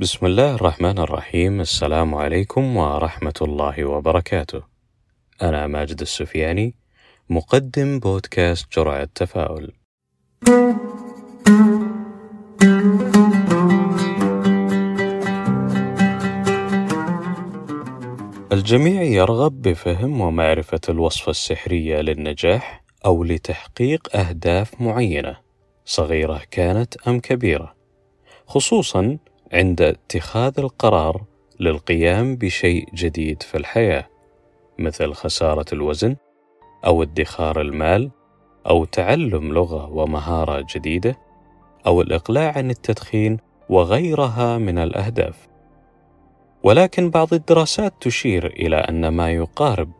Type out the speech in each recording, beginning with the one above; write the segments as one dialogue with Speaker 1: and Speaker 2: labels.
Speaker 1: بسم الله الرحمن الرحيم السلام عليكم ورحمة الله وبركاته. أنا ماجد السفياني مقدم بودكاست جرعة تفاؤل. الجميع يرغب بفهم ومعرفة الوصفة السحرية للنجاح أو لتحقيق أهداف معينة، صغيرة كانت أم كبيرة، خصوصًا عند اتخاذ القرار للقيام بشيء جديد في الحياة مثل خسارة الوزن أو ادخار المال أو تعلم لغة ومهارة جديدة أو الإقلاع عن التدخين وغيرها من الأهداف. ولكن بعض الدراسات تشير إلى أن ما يقارب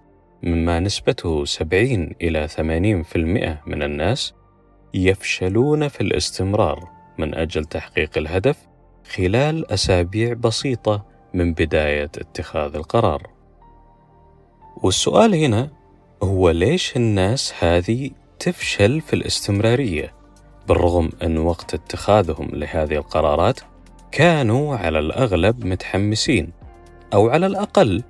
Speaker 1: مما نسبته 70 إلى 80% من الناس يفشلون في الاستمرار من أجل تحقيق الهدف خلال أسابيع بسيطة من بداية اتخاذ القرار. والسؤال هنا هو ليش الناس هذه تفشل في الاستمرارية بالرغم أن وقت اتخاذهم لهذه القرارات كانوا على الأغلب متحمسين أو على الأقل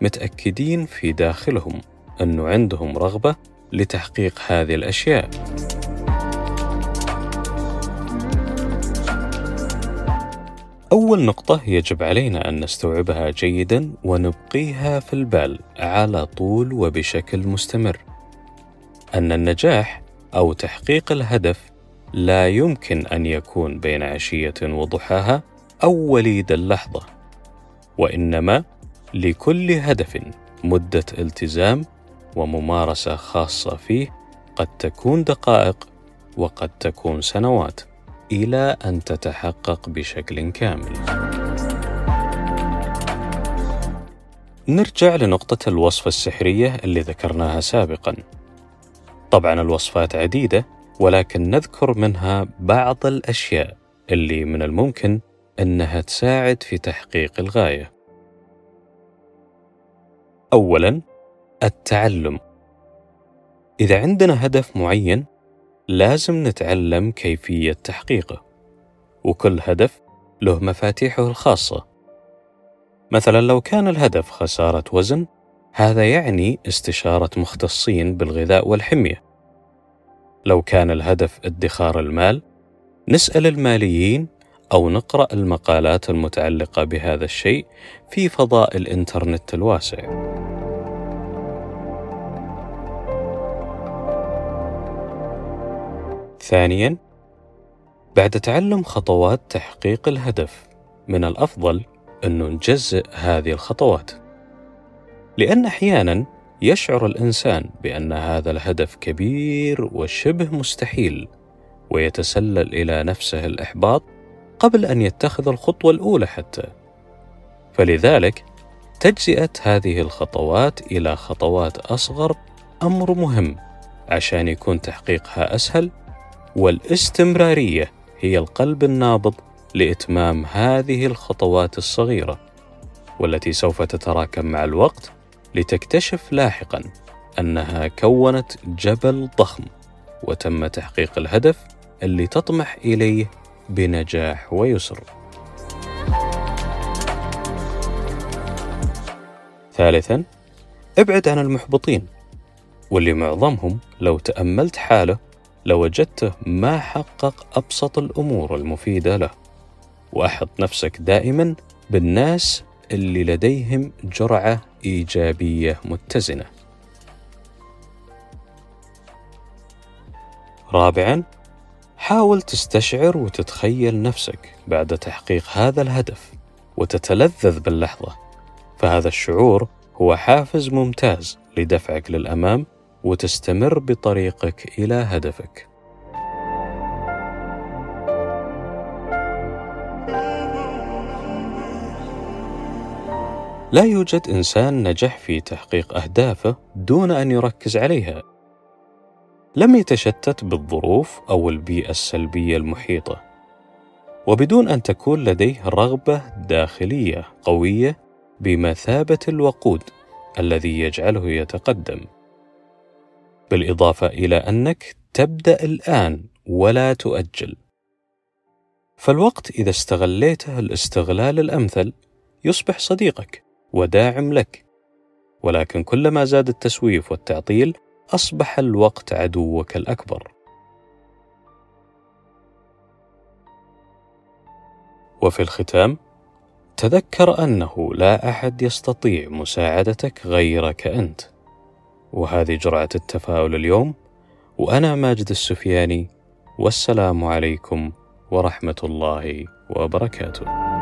Speaker 1: متأكدين في داخلهم أنه عندهم رغبة لتحقيق هذه الأشياء. أول نقطة يجب علينا أن نستوعبها جيدا ونبقيها في البال على طول وبشكل مستمر. أن النجاح أو تحقيق الهدف لا يمكن أن يكون بين عشية وضحاها أو وليد اللحظة، وإنما لكل هدف مدة التزام وممارسة خاصة فيه قد تكون دقائق وقد تكون سنوات. إلى أن تتحقق بشكل كامل. نرجع لنقطة الوصفه السحرية اللي ذكرناها سابقا. طبعا الوصفات عديدة ولكن نذكر منها بعض الأشياء اللي من الممكن أنها تساعد في تحقيق الغاية. اولا التعلم. إذا عندنا هدف معين لازم نتعلم كيفية تحقيقه وكل هدف له مفاتيحه الخاصة مثلا لو كان الهدف خسارة وزن هذا يعني استشارة مختصين بالغذاء والحمية لو كان الهدف ادخار المال نسأل الماليين أو نقرأ المقالات المتعلقة بهذا الشيء في فضاء الإنترنت الواسع. ثانيا بعد تعلم خطوات تحقيق الهدف من الأفضل انه نجزئ هذه الخطوات. لأن أحيانا يشعر الإنسان بأن هذا الهدف كبير وشبه مستحيل ويتسلل إلى نفسه الإحباط قبل أن يتخذ الخطوة الأولى حتى. فلذلك تجزئة هذه الخطوات إلى خطوات أصغر أمر مهم عشان يكون تحقيقها أسهل والاستمرارية هي القلب النابض لإتمام هذه الخطوات الصغيرة والتي سوف تتراكم مع الوقت لتكتشف لاحقا أنها كونت جبل ضخم وتم تحقيق الهدف اللي تطمح إليه بنجاح ويسر. ثالثا ابعد عن المحبطين واللي معظمهم لو تأملت حاله لوجدته ما حقق أبسط الأمور المفيدة له وأحط نفسك دائما بالناس اللي لديهم جرعة إيجابية متزنة. رابعا حاول تستشعر وتتخيل نفسك بعد تحقيق هذا الهدف وتتلذذ باللحظة فهذا الشعور هو حافز ممتاز لدفعك للأمام وتستمر بطريقك إلى هدفك. لا يوجد إنسان نجح في تحقيق أهدافه دون أن يركز عليها. لم يتشتت بالظروف أو البيئة السلبية المحيطة. وبدون أن تكون لديه رغبة داخلية قوية بمثابة الوقود الذي يجعله يتقدم. بالإضافة إلى أنك تبدأ الآن ولا تؤجل. فالوقت إذا استغليته الاستغلال الأمثل يصبح صديقك وداعم لك. ولكن كلما زاد التسويف والتعطيل أصبح الوقت عدوك الأكبر. وفي الختام تذكر أنه لا أحد يستطيع مساعدتك غيرك أنت. وهذه جرعة التفاؤل اليوم وأنا ماجد السفياني والسلام عليكم ورحمة الله وبركاته.